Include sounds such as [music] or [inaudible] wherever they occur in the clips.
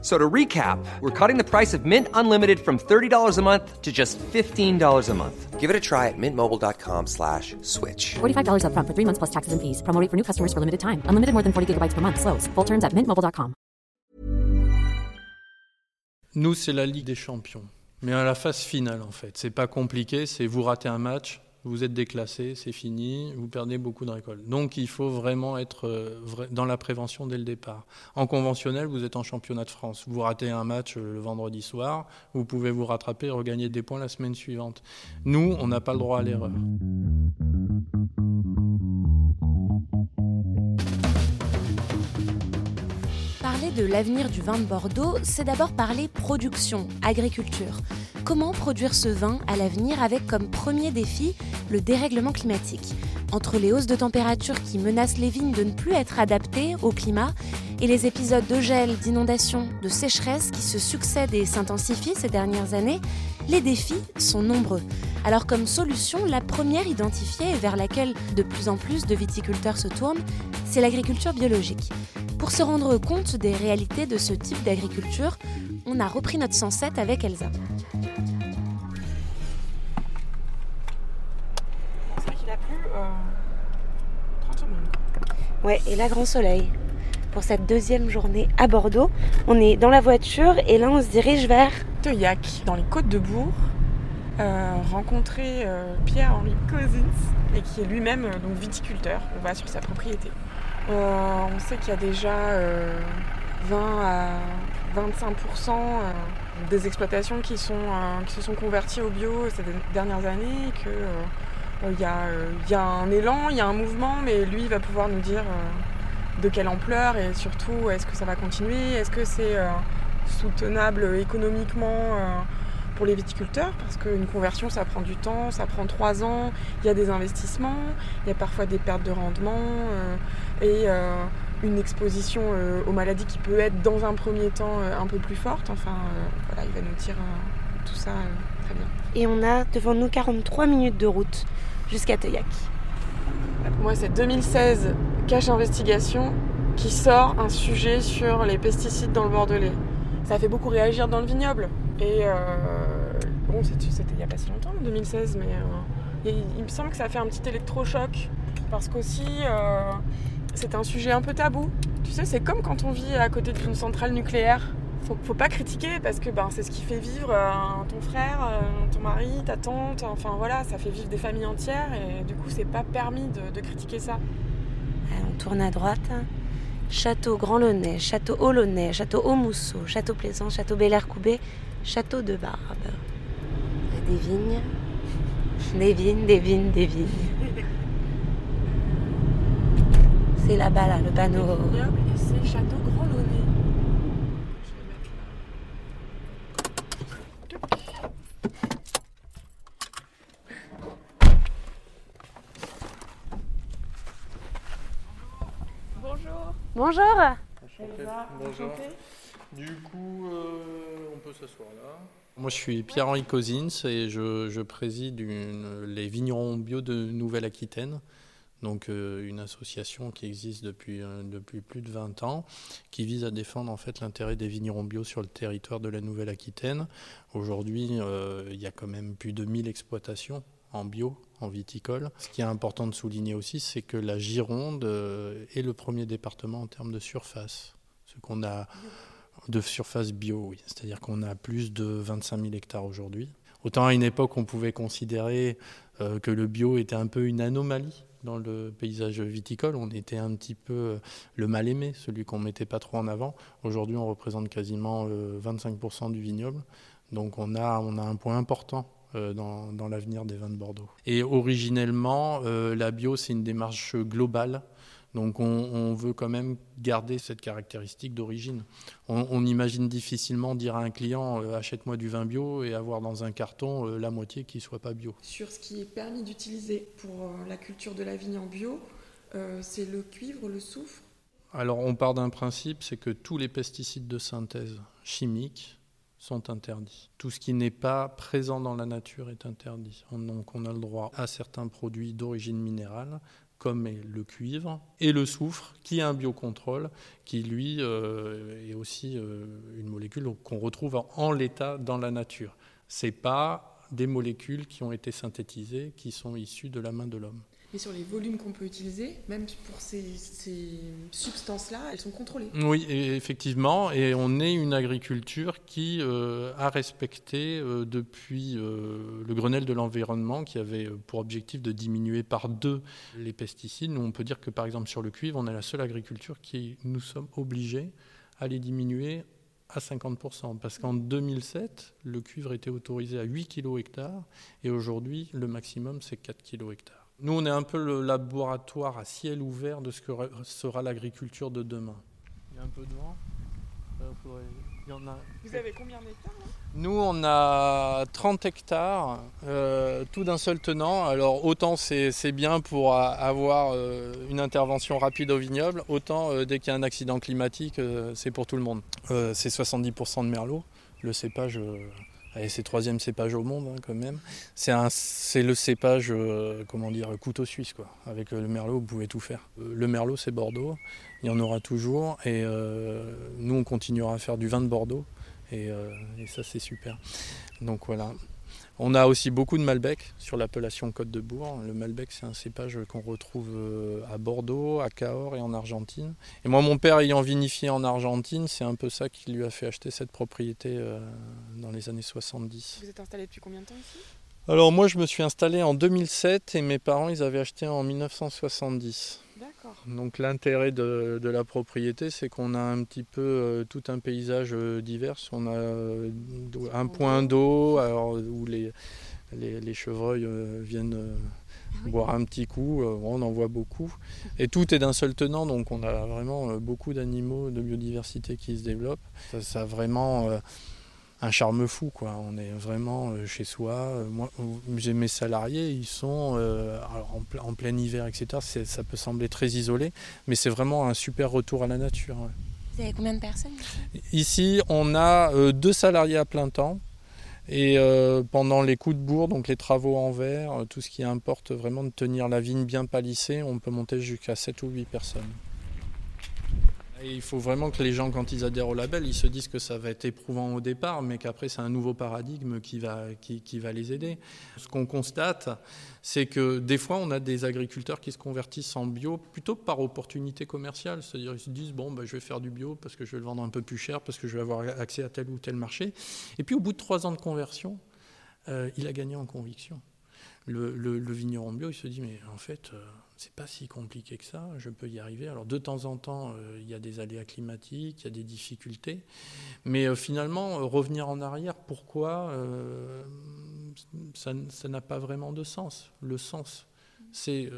So to recap, we're cutting the price of Mint Unlimited from $30 a month to just $15 a month. Give it a try at mintmobile.com slash switch. $45 upfront for three months plus taxes and fees. Promo rate for new customers for limited time. Unlimited more than 40 gigabytes per month. Slows. Full terms at mintmobile.com. Nous, c'est la Ligue des Champions. Mais à la phase finale, en fait. C'est pas compliqué, c'est vous ratez un match, vous êtes déclassé, c'est fini, vous perdez beaucoup de récoltes. Donc il faut vraiment être euh, dans la prévention dès le départ. En conventionnel, vous êtes en championnat de France. Vous ratez un match euh, le vendredi soir, vous pouvez vous rattraper et regagner des points la semaine suivante. Nous, on n'a pas le droit à l'erreur. Parler de l'avenir du vin de Bordeaux, c'est d'abord parler production, agriculture. Comment produire ce vin à l'avenir avec comme premier défi le dérèglement climatique Entre les hausses de température qui menacent les vignes de ne plus être adaptées au climat et les épisodes de gel, d'inondation, de sécheresse qui se succèdent et s'intensifient ces dernières années, les défis sont nombreux. Alors comme solution, la première identifiée et vers laquelle de plus en plus de viticulteurs se tournent, c'est l'agriculture biologique. Pour se rendre compte des réalités de ce type d'agriculture, on a repris notre 107 avec Elsa. C'est vrai qu'il a plu euh, 30 secondes. Ouais, et là, grand soleil. Pour cette deuxième journée à Bordeaux, on est dans la voiture et là, on se dirige vers... Teuillac, dans les côtes de Bourg, euh, rencontrer euh, Pierre-Henri Cousins, et qui est lui-même euh, donc viticulteur. On va sur sa propriété. Euh, on sait qu'il y a déjà euh, 20 à 25% euh, des exploitations euh, qui se sont converties au bio ces dernières années, que euh, il y, euh, y a un élan, il y a un mouvement, mais lui va pouvoir nous dire euh, de quelle ampleur et surtout est-ce que ça va continuer, est-ce que c'est euh, soutenable économiquement euh, pour les viticulteurs parce qu'une conversion ça prend du temps, ça prend trois ans, il y a des investissements, il y a parfois des pertes de rendement euh, et euh, une exposition euh, aux maladies qui peut être dans un premier temps un peu plus forte. Enfin voilà, il va nous dire tout ça très bien. Et on a devant nous 43 minutes de route jusqu'à Teuillac. Moi, c'est 2016, Cache Investigation, qui sort un sujet sur les pesticides dans le Bordelais. Ça fait beaucoup réagir dans le vignoble. Et euh, bon, c'était il n'y a pas si longtemps, en 2016, mais euh, il, me semble que ça a fait un petit électrochoc. Parce qu'aussi, euh, c'est un sujet un peu tabou. Tu sais, c'est comme quand on vit à côté d'une centrale nucléaire. Faut, faut pas critiquer parce que ben, c'est ce qui fait vivre ton frère, ton mari, ta tante. Enfin voilà, ça fait vivre des familles entières et du coup, c'est pas permis de, critiquer ça. On tourne à droite. Château Grand Launay, Château Haut-Launay, Château Haut-Mousseau, Château Plaisant, Château Bel-Air-Coubé, Château de Barbe. Des vignes, des vignes, des vignes, des vignes. C'est là-bas, là, le panneau. C'est Château Grand Bonjour. Bonjour Bonjour. Du coup, euh, on peut s'asseoir là. Moi, je suis Pierre-Henri Cousins et je, je préside une- les vignerons bio de Nouvelle-Aquitaine. Donc, euh, une association qui existe depuis, euh, depuis plus de 20 ans, qui vise à défendre en fait l'intérêt des vignerons bio sur le territoire de la Nouvelle-Aquitaine. Aujourd'hui, euh, il y a quand même plus de 1000 exploitations en bio, en viticole. Ce qui est important de souligner aussi, c'est que la Gironde euh, est le premier département en termes de surface. Ce qu'on a de surface bio, oui. C'est-à-dire qu'on a plus de 25 000 hectares aujourd'hui. Autant à une époque, on pouvait considérer euh, que le bio était un peu une anomalie dans le paysage viticole. On était un petit peu euh, le mal aimé, celui qu'on mettait pas trop en avant. Aujourd'hui, on représente quasiment euh, 25% du vignoble. Donc on a, on a un point important dans, dans l'avenir des vins de Bordeaux. Et originellement, euh, la bio, c'est une démarche globale. Donc on, on veut quand même garder cette caractéristique d'origine. On, on imagine difficilement dire à un client euh, achète-moi du vin bio et avoir dans un carton euh, la moitié qui soit pas bio. Sur ce qui est permis d'utiliser pour euh, la culture de la vigne en bio, euh, c'est le cuivre, le soufre? Alors on part d'un principe, c'est que tous les pesticides de synthèse chimiques sont interdits. Tout ce qui n'est pas présent dans la nature est interdit. On a le droit à certains produits d'origine minérale, comme le cuivre et le soufre, qui est un biocontrôle, qui lui euh, est aussi euh, une molécule qu'on retrouve en l'état dans la nature. C'est pas des molécules qui ont été synthétisées, qui sont issues de la main de l'homme. Et sur les volumes qu'on peut utiliser, même pour ces, substances-là, elles sont contrôlées. Oui, effectivement. Et on est une agriculture qui euh, a respecté euh, depuis euh, le Grenelle de l'environnement, qui avait pour objectif de diminuer par deux les pesticides. Nous, on peut dire que par exemple sur le cuivre, on est la seule agriculture qui nous sommes obligés à les diminuer à 50%, parce qu'en 2007, le cuivre était autorisé à 8 kg hectares, et aujourd'hui, le maximum, c'est 4 kg hectares. Nous, on est un peu le laboratoire à ciel ouvert de ce que sera l'agriculture de demain. Il y a un peu de vent Vous avez combien d'hectares Nous, on a 30 hectares, euh, tout d'un seul tenant. Alors, autant c'est bien pour avoir euh, une intervention rapide au vignoble, autant euh, dès qu'il y a un accident climatique, c'est pour tout le monde. c'est 70% de merlot. Le cépage c'est troisième cépage au monde hein, quand même. C'est le cépage, euh, comment dire, couteau suisse quoi. Avec le merlot, vous pouvez tout faire. Euh, le merlot, c'est Bordeaux. Il y en aura toujours. Et euh, nous, on continuera à faire du vin de Bordeaux. et ça, c'est super. Donc voilà. On a aussi beaucoup de Malbec sur l'appellation Côte de Bourg. Le Malbec, c'est un cépage qu'on retrouve euh, à Bordeaux, à Cahors et en Argentine. Et moi, mon père ayant vinifié en Argentine, c'est un peu ça qui lui a fait acheter cette propriété euh, dans les années 70. Vous êtes installé depuis combien de temps ici? Alors moi, je me suis installé en 2007 et mes parents, ils avaient acheté en 1970. Donc l'intérêt de, la propriété, c'est qu'on a un petit peu euh, tout un paysage euh, divers. On a euh, un point d'eau où les, les, chevreuils viennent ah boire un petit coup. on en voit beaucoup. Et tout est d'un seul tenant, donc on a vraiment beaucoup d'animaux, de biodiversité qui se développent. Ça, ça a vraiment un charme fou quoi. On est vraiment euh, chez soi. Euh, moi, j'ai mes salariés, ils sont euh, en, plein hiver, etc. Ça peut sembler très isolé, mais c'est vraiment un super retour à la nature. Vous avez combien de personnes Ici, on a deux salariés à plein temps. Et pendant les coups de bourre, donc les travaux en verre, tout ce qui importe vraiment de tenir la vigne bien palissée, on peut monter jusqu'à 7 ou 8 personnes il faut vraiment que les gens, quand ils adhèrent au label, ils se disent que ça va être éprouvant au départ, mais qu'après c'est un nouveau paradigme qui va, qui, va les aider. Ce qu'on constate, c'est que des fois, on a des agriculteurs qui se convertissent en bio plutôt par opportunité commerciale, c'est-à-dire ils se disent bon, ben, je vais faire du bio parce que je vais le vendre un peu plus cher, parce que je vais avoir accès à tel ou tel marché. Et puis au bout de trois ans de conversion, euh, il a gagné en conviction. Le, vigneron bio, il se dit mais en fait. Euh, c'est pas si compliqué que ça, je peux y arriver. Alors de temps en temps, euh, il y a des aléas climatiques, il y a des difficultés, mais euh, finalement, euh, revenir en arrière, pourquoi Ça n'a pas vraiment de sens. Le sens, c'est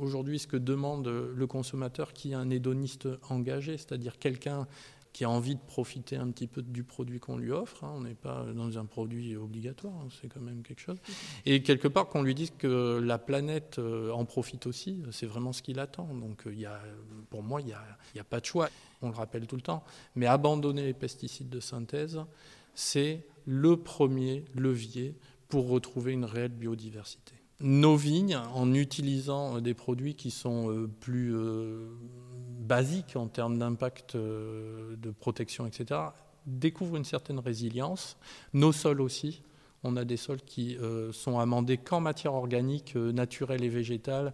aujourd'hui ce que demande le consommateur qui est un hédoniste engagé, c'est-à-dire quelqu'un qui a envie de profiter un petit peu du produit qu'on lui offre. Hein. On n'est pas dans un produit obligatoire, hein. c'est quand même quelque chose. Et quelque part, qu'on lui dise que la planète euh, en profite aussi, c'est vraiment ce qu'il attend. Donc a, pour moi, il n'y a, pas de choix. On le rappelle tout le temps. Mais abandonner les pesticides de synthèse, c'est le premier levier pour retrouver une réelle biodiversité. Nos vignes, en utilisant des produits qui sont euh, plus euh, basique en termes d'impact euh, de protection, etc., découvre une certaine résilience. Nos sols aussi. On a des sols qui euh, sont amendés qu'en matière organique, euh, naturelle et végétale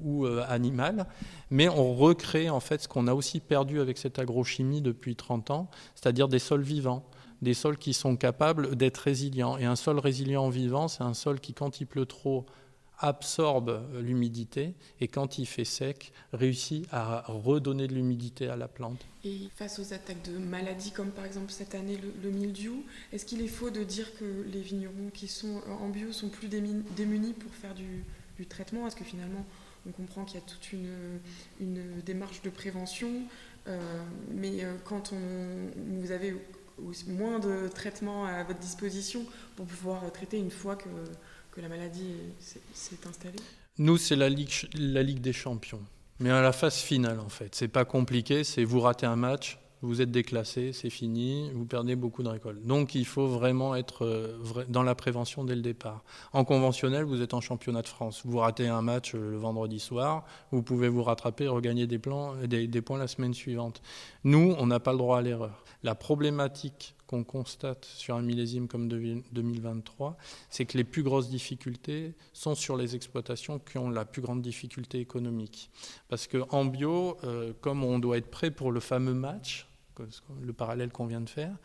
ou animale, mais on recrée en fait ce qu'on a aussi perdu avec cette agrochimie depuis 30 ans, c'est-à-dire des sols vivants, des sols qui sont capables d'être résilients. Et un sol résilient vivant, c'est un sol qui, quand il pleut trop, absorbe l'humidité et quand il fait sec, réussit à redonner de l'humidité à la plante. Et face aux attaques de maladies comme par exemple cette année le, mildiou, est-ce qu'il est faux de dire que les vignerons qui sont en bio sont plus démunis pour faire du, traitement? Est-ce que finalement on comprend qu'il y a toute une, démarche de prévention, euh, mais euh, quand on, vous avez moins de traitements à votre disposition pour pouvoir traiter une fois que que la maladie s'est installée Nous, c'est la ligue, des champions. Mais à la phase finale, en fait, c'est pas compliqué, c'est vous ratez un match, vous êtes déclassé, c'est fini, vous perdez beaucoup de récoltes. Donc il faut vraiment être euh, dans la prévention dès le départ. En conventionnel, vous êtes en championnat de France. Vous ratez un match euh, le vendredi soir, vous pouvez vous rattraper et regagner des, plans, des points la semaine suivante. Nous, on n'a pas le droit à l'erreur. La problématique qu'on constate sur un millésime comme 2023, c'est que les plus grosses difficultés sont sur les exploitations qui ont la plus grande difficulté économique. Parce qu'en bio, euh, comme on doit être prêt pour le fameux match, le parallèle qu'on vient de faire.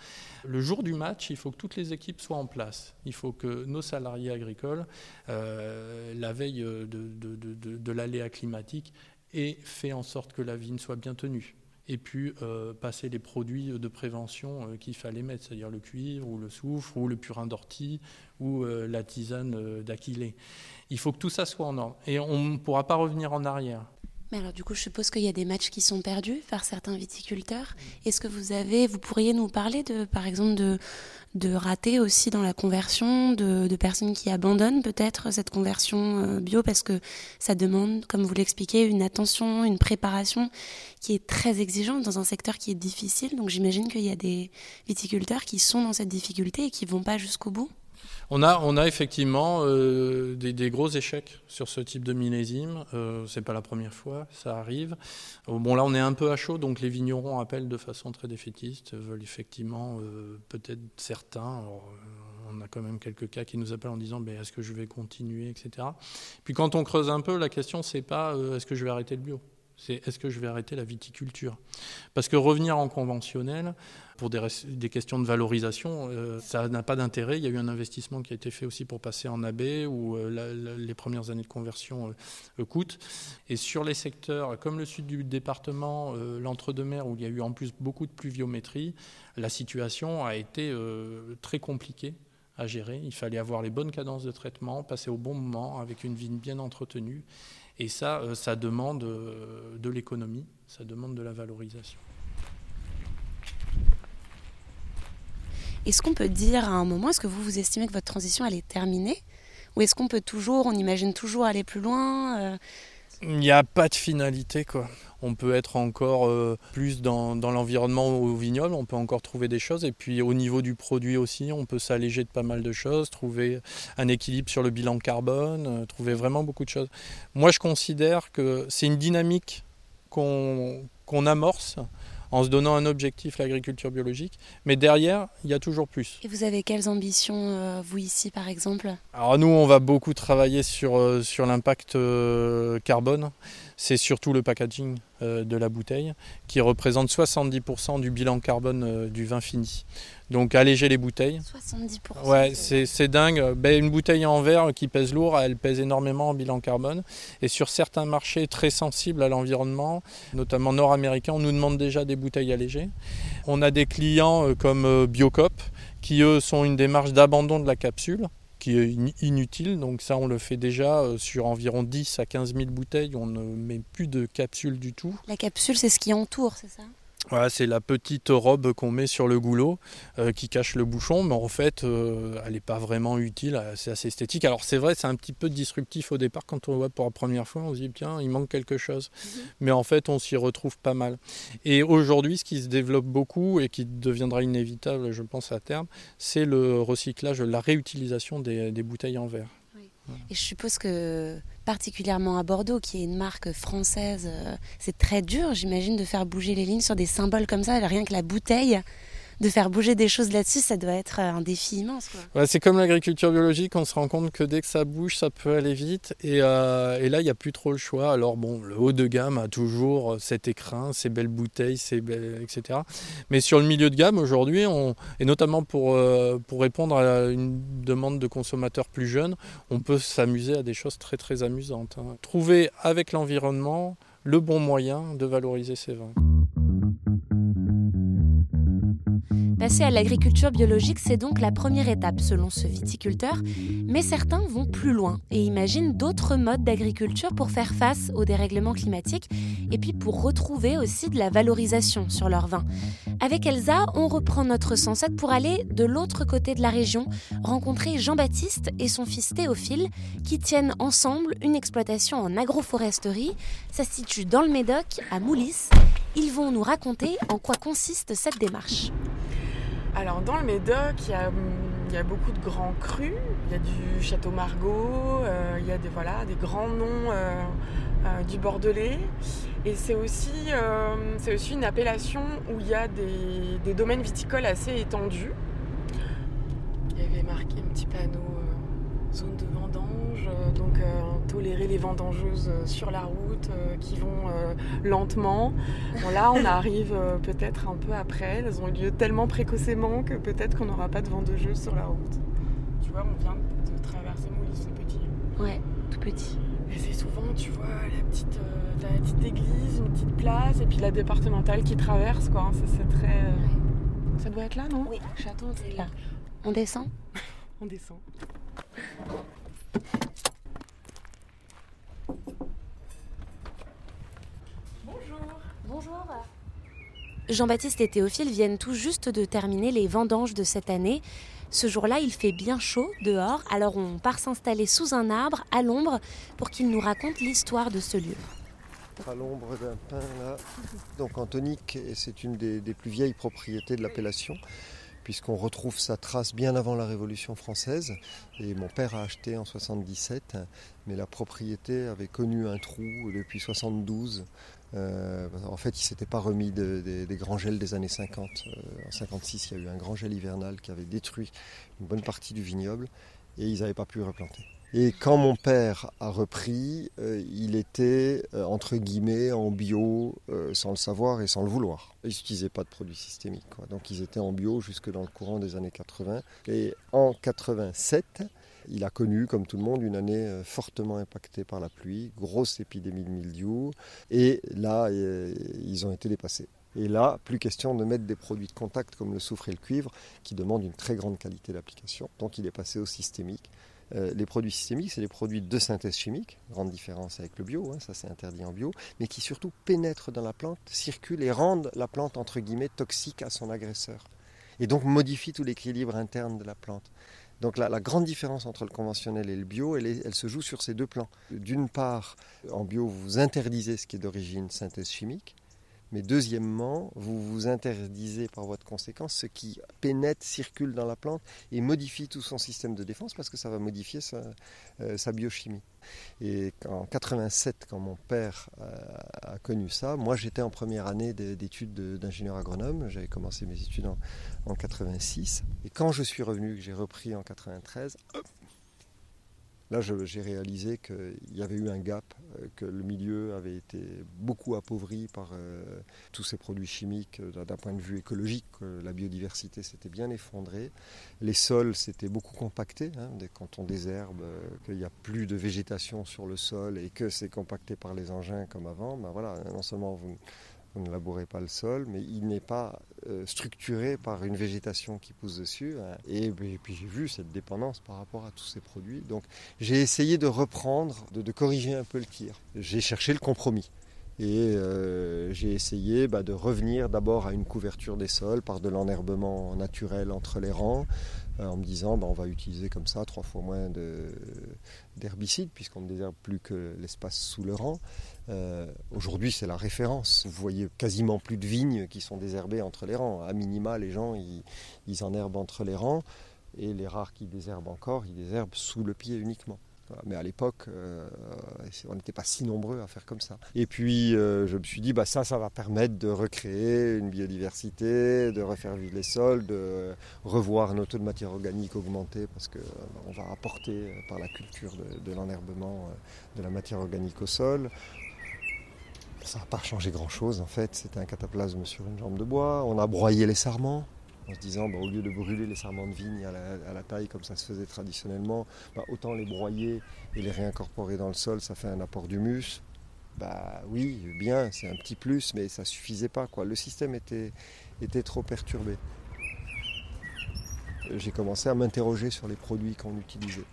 Le jour du match, il faut que toutes les équipes soient en place. Il faut que nos salariés agricoles, euh, la veille de, de, de, de l'aléa climatique, aient fait en sorte que la vigne soit bien tenue et puis euh, passer les produits de prévention euh, qu'il fallait mettre, c'est-à-dire le cuivre ou le soufre ou le purin d'ortie ou euh, la tisane d'aquilée. Il faut que tout ça soit en ordre et on ne pourra pas revenir en arrière. Mais alors du coup, je suppose qu'il y a des matchs qui sont perdus par certains viticulteurs. Est-ce que vous avez, vous pourriez nous parler de, par exemple, de, de ratés aussi dans la conversion, de, personnes qui abandonnent peut-être cette conversion euh, bio parce que ça demande, comme vous l'expliquez, une attention, une préparation qui est très exigeante dans un secteur qui est difficile. Donc j'imagine qu'il y a des viticulteurs qui sont dans cette difficulté et qui vont pas jusqu'au bout. On a, effectivement euh, des, gros échecs sur ce type de millésime. Euh, c'est pas la première fois, ça arrive. Euh, bon, là, on est un peu à chaud, donc les vignerons appellent de façon très défaitiste, veulent effectivement, euh, peut-être certains, on a quand même quelques cas qui nous appellent en disant ben, est-ce que je vais continuer, etc. Puis quand on creuse un peu, la question, c'est pas est-ce que je vais arrêter le bio? C'est est-ce que je vais arrêter la viticulture? Parce que revenir en conventionnel, pour des, questions de valorisation, euh, ça n'a pas d'intérêt. Il y a eu un investissement qui a été fait aussi pour passer en AB, où euh, les premières années de conversion euh, coûtent. Et sur les secteurs comme le sud du département, l'entre-deux-mer, où il y a eu en plus beaucoup de pluviométrie, la situation a été très compliquée à gérer. Il fallait avoir les bonnes cadences de traitement, passer au bon moment avec une vigne bien entretenue. Et ça, euh, ça demande euh, de l'économie, ça demande de la valorisation. Est-ce qu'on peut dire à un moment, est-ce que vous vous estimez que votre transition elle est terminée? Ou est-ce qu'on peut toujours, on imagine toujours aller plus loin euh, il n'y a pas de finalité quoi. On peut être encore euh, plus dans, l'environnement au vignoble, on peut encore trouver des choses. Et puis au niveau du produit aussi, on peut s'alléger de pas mal de choses, trouver un équilibre sur le bilan carbone, euh, trouver vraiment beaucoup de choses. Moi je considère que c'est une dynamique qu'on amorce en se donnant un objectif, l'agriculture biologique. Mais derrière, il y a toujours plus. Et vous avez quelles ambitions, euh, vous ici par exemple? Alors nous, on va beaucoup travailler sur, euh, sur l'impact euh, carbone. C'est surtout le packaging de la bouteille qui représente 70% du bilan carbone du vin fini. Donc alléger les bouteilles. 70%. Ouais, c'est dingue. Ben, une bouteille en verre qui pèse lourd, elle pèse énormément en bilan carbone. Et sur certains marchés très sensibles à l'environnement, notamment nord-américains, on nous demande déjà des bouteilles allégées. On a des clients euh, comme euh, Biocop qui eux sont une démarche d'abandon de la capsule qui est inutile. Donc ça, on le fait déjà euh, sur environ 10 à 15 000 bouteilles. On ne met plus de capsule du tout. La capsule, c'est ce qui entoure, c'est ça? Voilà, c'est la petite robe qu'on met sur le goulot euh, qui cache le bouchon, mais en fait, euh, elle n'est pas vraiment utile, c'est assez esthétique. Alors c'est vrai, c'est un petit peu disruptif au départ quand on le voit pour la première fois, on se dit tiens, il manque quelque chose. Mhm. Mais en fait, on s'y retrouve pas mal. Et aujourd'hui, ce qui se développe beaucoup et qui deviendra inévitable, je pense, à terme, c'est le recyclage, la réutilisation des bouteilles en verre. Et je suppose que particulièrement à Bordeaux, qui est une marque française, euh, c'est très dur, j'imagine, de faire bouger les lignes sur des symboles comme ça, rien que la bouteille de faire bouger des choses là-dessus, ça doit être euh, un défi immense. c'est comme l'agriculture biologique, on se rend compte que dès que ça bouge, ça peut aller vite. Et, euh, là, il n'y a plus trop le choix. Alors bon, le haut de gamme a toujours cet écrin, ces belles bouteilles, etc. Mais sur le milieu de gamme, aujourd'hui, et notamment pour, euh, pour répondre à une demande de consommateurs plus jeunes, on peut s'amuser à des choses très très amusantes. Hein. Trouver avec l'environnement le bon moyen de valoriser ces vins. Passer à l'agriculture biologique, c'est donc la première étape selon ce viticulteur, mais certains vont plus loin et imaginent d'autres modes d'agriculture pour faire face au dérèglement climatique et puis pour retrouver aussi de la valorisation sur leur vin. Avec Elsa, on reprend notre 107 pour aller de l'autre côté de la région, rencontrer Jean-Baptiste et son fils Théophile qui tiennent ensemble une exploitation en agroforesterie. Ça se situe dans le Médoc, à Moulis. Ils vont nous raconter en quoi consiste cette démarche. Alors dans le Médoc, il y a, beaucoup de grands crus. Il y a du Château Margaux, euh, il y a des, voilà, des grands noms euh, euh, du Bordelais. Et c'est aussi, une appellation où il y a des, des, domaines viticoles assez étendus. Il y avait marqué un petit panneau zone de vendange, donc tolérer les vendangeuses sur la route euh, qui vont euh, lentement. Bon, là, on [laughs] arrive euh, peut-être un peu après. Elles ont eu lieu tellement précocement que peut-être qu'on n'aura pas de vendangeuses sur la route. Tu vois, on vient de traverser Moulis, c'est petit. Ouais, tout petit. Et c'est souvent, tu vois, la petite, la petite église, une petite place, et puis la départementale qui traverse, quoi. C'est très. Ça doit être là, non? Oui, château, c'est là. On descend? [laughs] On descend. Bonjour. Jean-Baptiste et Théophile viennent tout juste de terminer les vendanges de cette année. Ce jour-là, il fait bien chaud dehors, alors on part s'installer sous un arbre, à l'ombre, pour qu'ils nous racontent l'histoire de ce lieu. À l'ombre d'un pin, là. Donc c'est une des, plus vieilles propriétés de l'appellation, puisqu'on retrouve sa trace bien avant la Révolution française. Et mon père a acheté en 77, mais la propriété avait connu un trou depuis 72 euh, en fait, il ne s'était pas remis des grands gels des années 50. Euh, en 56, il y a eu un grand gel hivernal qui avait détruit une bonne partie du vignoble et ils n'avaient pas pu replanter. Et quand mon père a repris, euh, il était entre guillemets en bio sans le savoir et sans le vouloir. Ils n'utilisaient pas de produits systémiques. Donc ils étaient en bio jusque dans le courant des années 80. Et en 87, il a connu, comme tout le monde, une année euh, fortement impactée par la pluie, grosse épidémie de mildiou, et là, euh, ils ont été dépassés. Et là, plus question de mettre des produits de contact comme le soufre et le cuivre, qui demandent une très grande qualité d'application. Donc il est passé au systémique. Euh, les produits systémiques, c'est des produits de synthèse chimique, grande différence avec le bio, hein, ça c'est interdit en bio, mais qui surtout pénètrent dans la plante, circulent et rendent la plante entre guillemets toxique à son agresseur. Et donc modifient tout l'équilibre interne de la plante. Donc la, grande différence entre le conventionnel et le bio, elle, se joue sur ces deux plans. D'une part, en bio, vous interdisez ce qui est d'origine synthèse chimique, mais deuxièmement, vous vous interdisez par voie de conséquence ce qui pénètre, circule dans la plante et modifie tout son système de défense parce que ça va modifier sa, euh, biochimie. Et en 87, quand mon père a, connu ça, moi j'étais en première année d'études d'ingénieur agronome, j'avais commencé mes études en, en 86. Et quand je suis revenu, que j'ai repris en 93, Là, j'ai réalisé qu'il y avait eu un gap, euh, que le milieu avait été beaucoup appauvri par euh, tous ces produits chimiques euh, d'un point de vue écologique. La biodiversité s'était bien effondrée. Les sols s'étaient beaucoup compactés. Quand on désherbe, qu'il n'y a plus de végétation sur le sol et que c'est compacté par les engins comme avant, ben voilà, non seulement vous vous ne labourez pas le sol, mais il n'est pas euh, structuré par une végétation qui pousse dessus. Hein. Et, puis j'ai vu cette dépendance par rapport à tous ces produits. Donc j'ai essayé de reprendre, de, corriger un peu le tir. J'ai cherché le compromis. Et euh, j'ai essayé bah, de revenir d'abord à une couverture des sols par de l'enherbement naturel entre les rangs, euh, en me disant bah, on va utiliser comme ça trois fois moins d'herbicides puisqu'on ne désherbe plus que l'espace sous le rang. Euh, aujourd'hui, c'est la référence. Vous voyez quasiment plus de vignes qui sont désherbées entre les rangs. À minima, les gens, ils, enherbent entre les rangs. Et les rares qui désherbent encore, ils désherbent sous le pied uniquement. Mais à l'époque, euh, on n'était pas si nombreux à faire comme ça. Et puis, euh, je me suis dit, bah, ça, ça va permettre de recréer une biodiversité, de refaire vivre les sols, de revoir nos taux de matière organique augmenter, parce qu'on on va apporter par la culture de, de l'enherbement de la matière organique au sol. Ça n'a pas changé grand-chose en fait, c'était un cataplasme sur une jambe de bois. On a broyé les sarments en se disant bah, au lieu de brûler les sarments de vigne à la, taille comme ça se faisait traditionnellement, bah, autant les broyer et les réincorporer dans le sol, ça fait un apport d'humus. Bah oui, bien, c'est un petit plus, mais ça suffisait pas. Le système était, était trop perturbé. j'ai commencé à m'interroger sur les produits qu'on utilisait.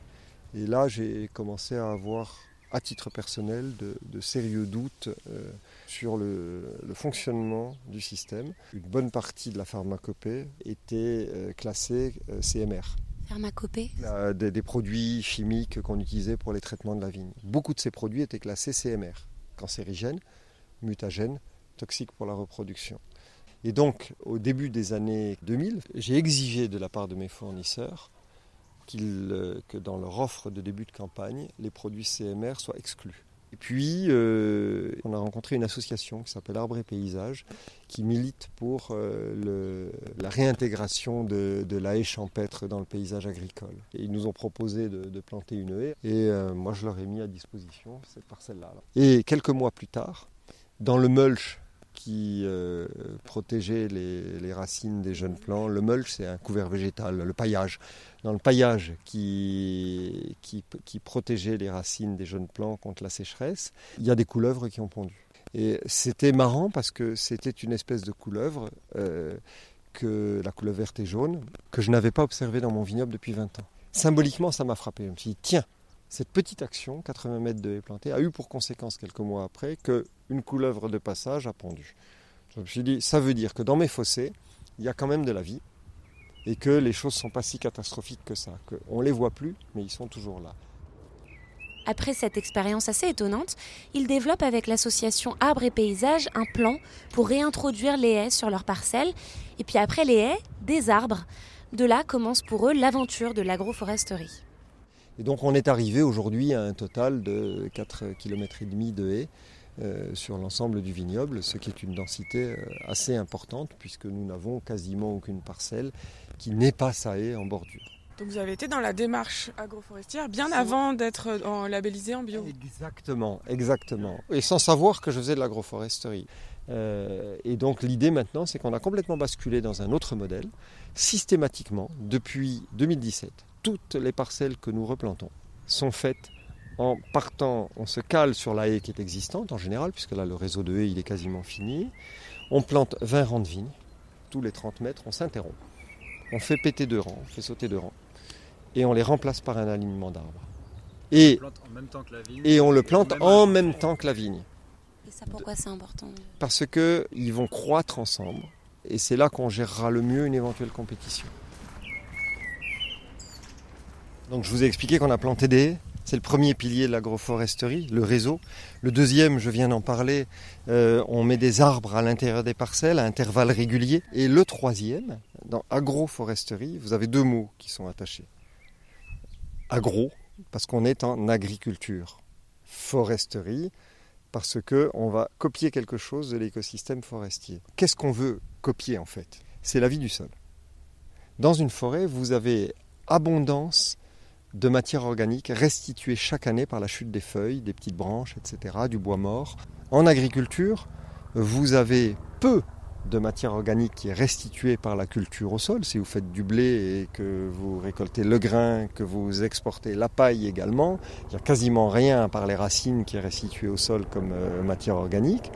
Et là, j'ai commencé à avoir, à titre personnel, de, sérieux doutes euh, sur le, fonctionnement du système. Une bonne partie de la pharmacopée était euh, classée euh, CMR. Pharmacopée? Des, des, produits chimiques qu'on utilisait pour les traitements de la vigne. Beaucoup de ces produits étaient classés CMR, cancérigènes, mutagènes, toxiques pour la reproduction. Et donc, au début des années 2000, j'ai exigé de la part de mes fournisseurs euh, que dans leur offre de début de campagne, les produits CMR soient exclus? Et puis, euh, on a rencontré une association qui s'appelle Arbre et Paysage, qui milite pour euh, la réintégration de, la haie champêtre dans le paysage agricole. Et ils nous ont proposé de, planter une haie, et moi je leur ai mis à disposition cette parcelle-là. Et quelques mois plus tard, dans le mulch qui euh, protégeait les, racines des jeunes plants. Le mulch, c'est un couvert végétal, le paillage. Dans le paillage qui, qui, protégeait les racines des jeunes plants contre la sécheresse, il y a des couleuvres qui ont pondu. Et c'était marrant parce que c'était une espèce de couleuvre, euh, que la couleuvre verte et jaune, que je n'avais pas observée dans mon vignoble depuis 20 ans. Symboliquement, ça m'a frappé. Je me suis dit, tiens, cette petite action, 80 mètres de haies plantées, a eu pour conséquence quelques mois après qu'une couleuvre de passage a pondu. Je me suis dit, ça veut dire que dans mes fossés, il y a quand même de la vie et que les choses ne sont pas si catastrophiques que ça. On ne les voit plus, mais ils sont toujours là. Après cette expérience assez étonnante, il développe avec l'association Arbres et Paysages un plan pour réintroduire les haies sur leurs parcelles. Et puis après les haies, des arbres. De là commence pour eux l'aventure de l'agroforesterie. Et donc on est arrivé aujourd'hui à un total de 4,5 km de haies euh, sur l'ensemble du vignoble, ce qui est une densité euh, assez importante puisque nous n'avons quasiment aucune parcelle qui n'est pas sa haie en bordure. Donc vous avez été dans la démarche agroforestière bien avant d'être labellisé en bio. Exactement, exactement. Et sans savoir que je faisais de l'agroforesterie. Euh, et donc l'idée maintenant, c'est qu'on a complètement basculé dans un autre modèle, systématiquement, depuis 2017 toutes les parcelles que nous replantons sont faites en partant, on se cale sur la haie qui est existante en général, puisque là le réseau de haies il est quasiment fini. On plante 20 rangs de vignes, tous les 30 mètres, on s'interrompt. On fait péter deux rangs, on fait sauter deux rangs, et on les remplace par un alignement d'arbres. Et, et on le plante en même temps que la vigne. Et ça pourquoi c'est important Parce qu'ils vont croître ensemble, et c'est là qu'on gérera le mieux une éventuelle compétition. Donc je vous ai expliqué qu'on a planté des haies. C'est le premier pilier de l'agroforesterie, le réseau. Le deuxième, je viens d'en parler, euh, on met des arbres à l'intérieur des parcelles à intervalles réguliers. Et le troisième, dans agroforesterie, vous avez deux mots qui sont attachés. Agro, parce qu'on est en agriculture. Foresterie, parce qu'on va copier quelque chose de l'écosystème forestier. Qu'est-ce qu'on veut copier en fait? C'est la vie du sol. Dans une forêt, vous avez abondance de matière organique restituée chaque année par la chute des feuilles, des petites branches, etc., du bois mort. En agriculture, vous avez peu de matière organique qui est restituée par la culture au sol. Si vous faites du blé et que vous récoltez le grain, que vous exportez la paille également, il n'y a quasiment rien par les racines qui est restitué au sol comme euh, matière organique.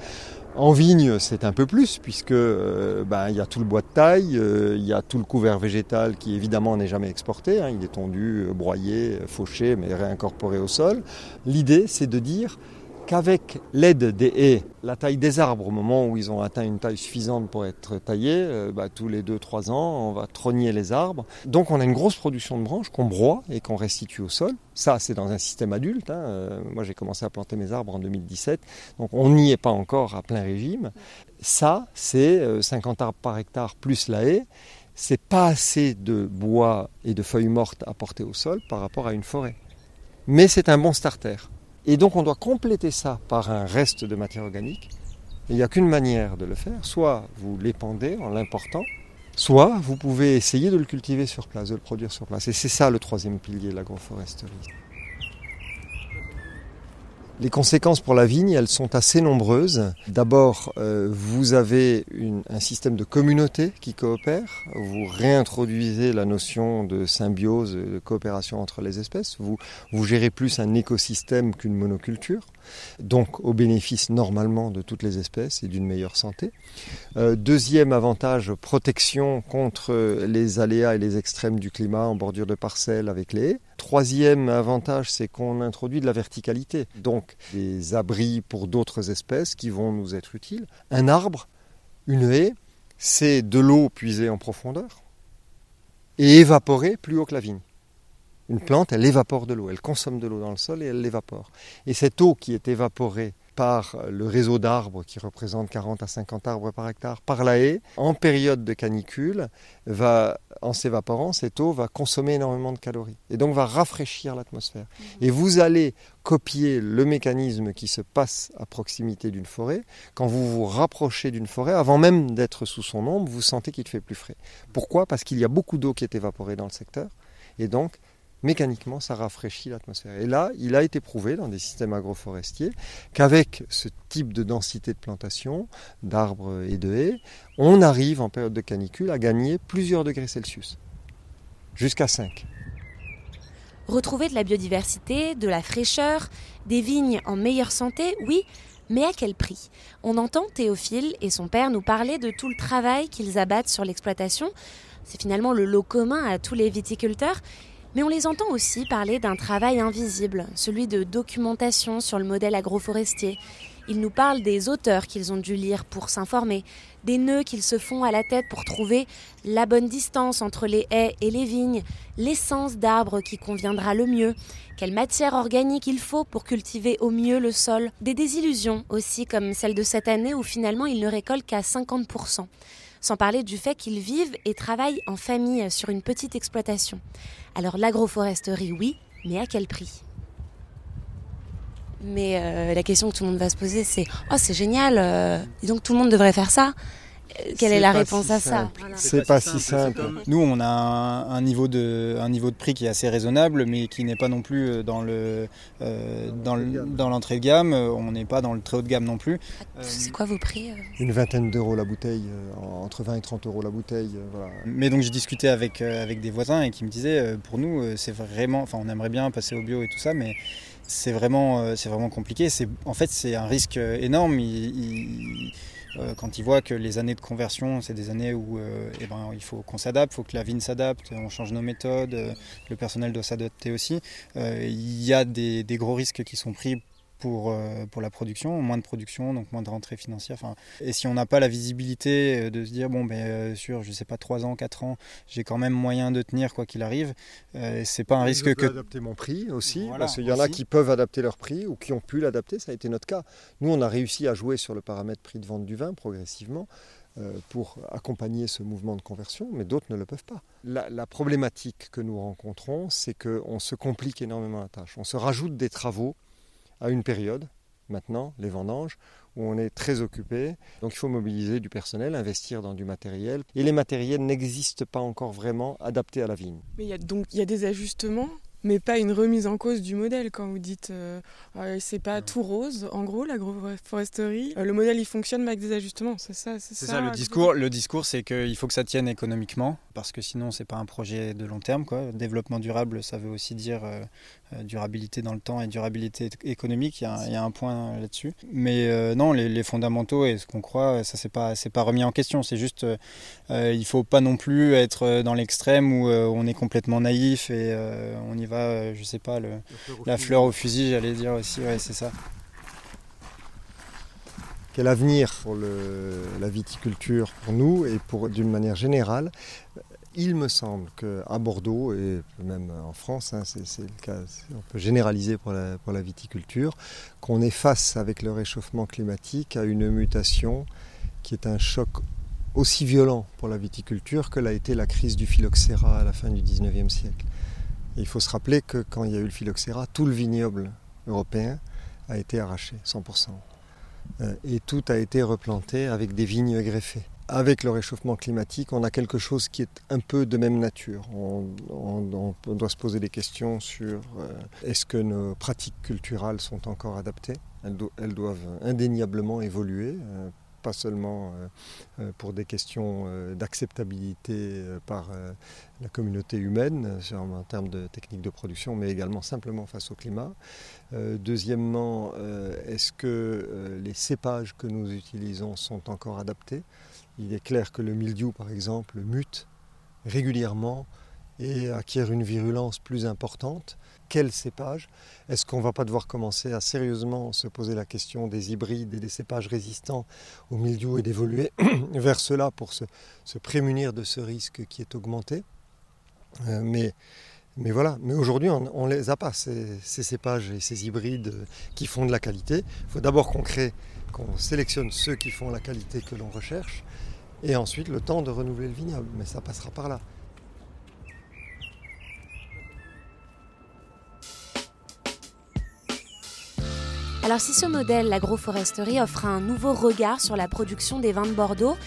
En vigne, c'est un peu plus, puisque euh, ben, il y a tout le bois de taille, euh, il y a tout le couvert végétal qui évidemment n'est jamais exporté, hein. il est tondu, euh, broyé, fauché, mais réincorporé au sol. L'idée, c'est de dire qu'avec l'aide des haies, la taille des arbres, au moment où ils ont atteint une taille suffisante pour être taillés, euh, bah, tous les 2-3 ans, on va trogner les arbres. Donc on a une grosse production de branches qu'on broie et qu'on restitue au sol. Ça, c'est dans un système adulte. Hein. Euh, moi, j'ai commencé à planter mes arbres en 2017, donc on n'y est pas encore à plein régime. Ça, c'est 50 euh, arbres par hectare plus la haie. C'est pas assez de bois et de feuilles mortes à porter au sol par rapport à une forêt. Mais c'est un bon starter. Et donc on doit compléter ça par un reste de matière organique. Il n'y a qu'une manière de le faire. Soit vous l'épandez en l'important, soit vous pouvez essayer de le cultiver sur place, de le produire sur place. Et c'est ça le troisième pilier de l'agroforesterie. Les conséquences pour la vigne, elles sont assez nombreuses. D'abord, euh, vous avez un système de communauté qui coopère. Vous réintroduisez la notion de symbiose, de coopération entre les espèces. Vous, vous gérez plus un écosystème qu'une monoculture donc au bénéfice normalement de toutes les espèces et d'une meilleure santé. Euh, deuxième avantage, protection contre les aléas et les extrêmes du climat en bordure de parcelles avec les haies. Troisième avantage, c'est qu'on introduit de la verticalité, donc des abris pour d'autres espèces qui vont nous être utiles. Un arbre, une haie, c'est de l'eau puisée en profondeur et évaporée plus haut que la vigne. Une plante, elle évapore de l'eau, elle consomme de l'eau dans le sol et elle l'évapore. Et cette eau qui est évaporée par le réseau d'arbres qui représente 40 à 50 arbres par hectare, par la haie, en période de canicule, va, en s'évaporant, cette eau va consommer énormément de calories et donc va rafraîchir l'atmosphère. Mhm. Et vous allez copier le mécanisme qui se passe à proximité d'une forêt. Quand vous vous rapprochez d'une forêt, avant même d'être sous son ombre, vous sentez qu'il fait plus frais. Pourquoi? Parce qu'il y a beaucoup d'eau qui est évaporée dans le secteur et donc mécaniquement, ça rafraîchit l'atmosphère. Et là, il a été prouvé dans des systèmes agroforestiers qu'avec ce type de densité de plantation, d'arbres et de haies, on arrive en période de canicule à gagner plusieurs degrés Celsius, jusqu'à 5. Retrouver de la biodiversité, de la fraîcheur, des vignes en meilleure santé, oui, mais à quel prix? On entend Théophile et son père nous parler de tout le travail qu'ils abattent sur l'exploitation. C'est finalement le lot commun à tous les viticulteurs mais on les entend aussi parler d'un travail invisible, celui de documentation sur le modèle agroforestier. Ils nous parlent des auteurs qu'ils ont dû lire pour s'informer, des nœuds qu'ils se font à la tête pour trouver la bonne distance entre les haies et les vignes, l'essence d'arbre qui conviendra le mieux, quelle matière organique il faut pour cultiver au mieux le sol, des désillusions aussi comme celle de cette année où finalement ils ne récoltent qu'à 50% sans parler du fait qu'ils vivent et travaillent en famille sur une petite exploitation. Alors l'agroforesterie, oui, mais à quel prix? Mais euh, la question que tout le monde va se poser, c'est Oh, c'est génial, euh, donc tout le monde devrait faire ça quelle est, la réponse à ça C'est pas, si simple. Nous, on a un, niveau de, un niveau de prix qui est assez raisonnable, mais qui n'est pas non plus euh, dans le euh, dans l'entrée de gamme. On n'est pas dans le très haut de gamme non plus. C'est quoi vos prix euh? Une vingtaine d'euros la bouteille, entre 20 et 30 euros la bouteille. Mais donc, j'ai discuté avec, avec des voisins et qui me disaient, pour nous, c'est vraiment, enfin, on aimerait bien passer au bio et tout ça, mais c'est vraiment, c'est vraiment compliqué. En fait, c'est un risque énorme. il, euh, quand ils voient que les années de conversion, c'est des années où euh, eh ben, il faut qu'on s'adapte, il faut que la vigne s'adapte, on change nos méthodes, euh, le personnel doit s'adapter aussi. Il y a des, des, gros risques qui sont pris pour, euh, pour la production, moins de production, donc moins de rentrées financières. Enfin, et si on n'a pas la visibilité euh, de se dire, bon, ben, euh, sur, je sais pas, 3 ans, 4 ans, j'ai quand même moyen de tenir quoi qu'il arrive, c'est pas un risque je que. adapter mon prix aussi, parce qu'il y en a qui peuvent adapter leur prix ou qui ont pu l'adapter, ça a été notre cas. Nous, on a réussi à jouer sur le paramètre prix de vente du vin progressivement pour accompagner ce mouvement de conversion, mais d'autres ne le peuvent pas. La, la problématique que nous rencontrons, c'est qu'on se complique énormément la tâche. On se rajoute des travaux à une période, maintenant, les vendanges, où on est très occupé. Donc il faut mobiliser du personnel, investir dans du matériel. Et les matériels n'existent pas encore vraiment adaptés à la vigne. Mais il y a donc il y a des ajustements mais pas une remise en cause du modèle quand vous dites euh, euh, c'est pas tout rose en gros l'agroforesterie euh, le modèle il fonctionne mais avec des ajustements c'est ça c'est ça, le discours le discours c'est qu'il faut que ça tienne économiquement parce que sinon c'est pas un projet de long terme quoi développement durable ça veut aussi dire durabilité dans le temps et durabilité économique il y a, un point là-dessus. Mais non les, fondamentaux et ce qu'on croit ça c'est pas c'est pas remis en question. C'est juste il faut pas non plus être dans l'extrême où on est complètement naïf et on y va euh, je sais pas, le, la fleur au fusil, j'allais dire aussi, ouais, c'est ça. Quel avenir pour le, la viticulture pour nous et pour d'une manière générale il me semble qu'à Bordeaux et même en France, hein, c'est, le cas, généraliser pour la, pour la viticulture, qu'on est face avec le réchauffement climatique à une mutation qui est un choc aussi violent pour la viticulture que l'a été la crise du phylloxéra à la fin du 19e siècle il faut se rappeler que quand il y a eu le phylloxéra, tout le vignoble européen a été arraché, 100%. Euh, et tout a été replanté avec des vignes greffées. Avec le réchauffement climatique, on a quelque chose qui est un peu de même nature. On, doit se poser des questions sur euh, est-ce que nos pratiques culturelles sont encore adaptées? Elles, doivent indéniablement évoluer. Euh, pas seulement euh, euh, pour des questions euh, d'acceptabilité par la communauté humaine en termes de techniques de production, mais également simplement face au climat. Deuxièmement, est-ce que les cépages que nous utilisons sont encore adaptés? Il est clair que le mildiou, par exemple, mute régulièrement et acquiert une virulence plus importante. Quel cépage? Est-ce qu'on ne va pas devoir commencer à sérieusement se poser la question des hybrides et des cépages résistants au milieu et d'évoluer [clears throat] vers cela pour se, prémunir de ce risque qui est augmenté? Euh, mais, mais voilà, mais aujourd'hui on ne les a pas, ces, cépages et ces hybrides qui font de la qualité. Il faut d'abord qu'on crée, qu'on sélectionne ceux qui font la qualité que l'on recherche, et ensuite le temps de renouveler le vignoble, mais ça passera par là. Alors si ce modèle, l'agroforesterie, offre un nouveau regard sur la production des vins de Bordeaux,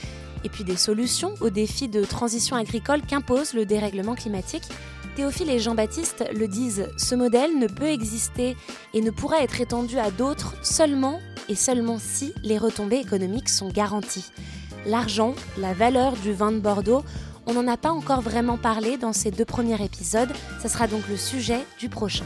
et puis des solutions aux défis de transition agricole qu'impose le dérèglement climatique, Théophile et Jean-Baptiste le disent, ce modèle ne peut exister et ne pourra être étendu à d'autres seulement et seulement si les retombées économiques sont garanties. L'argent, la valeur du vin de Bordeaux, on n'en a pas encore vraiment parlé dans ces deux premiers épisodes, ce sera donc le sujet du prochain.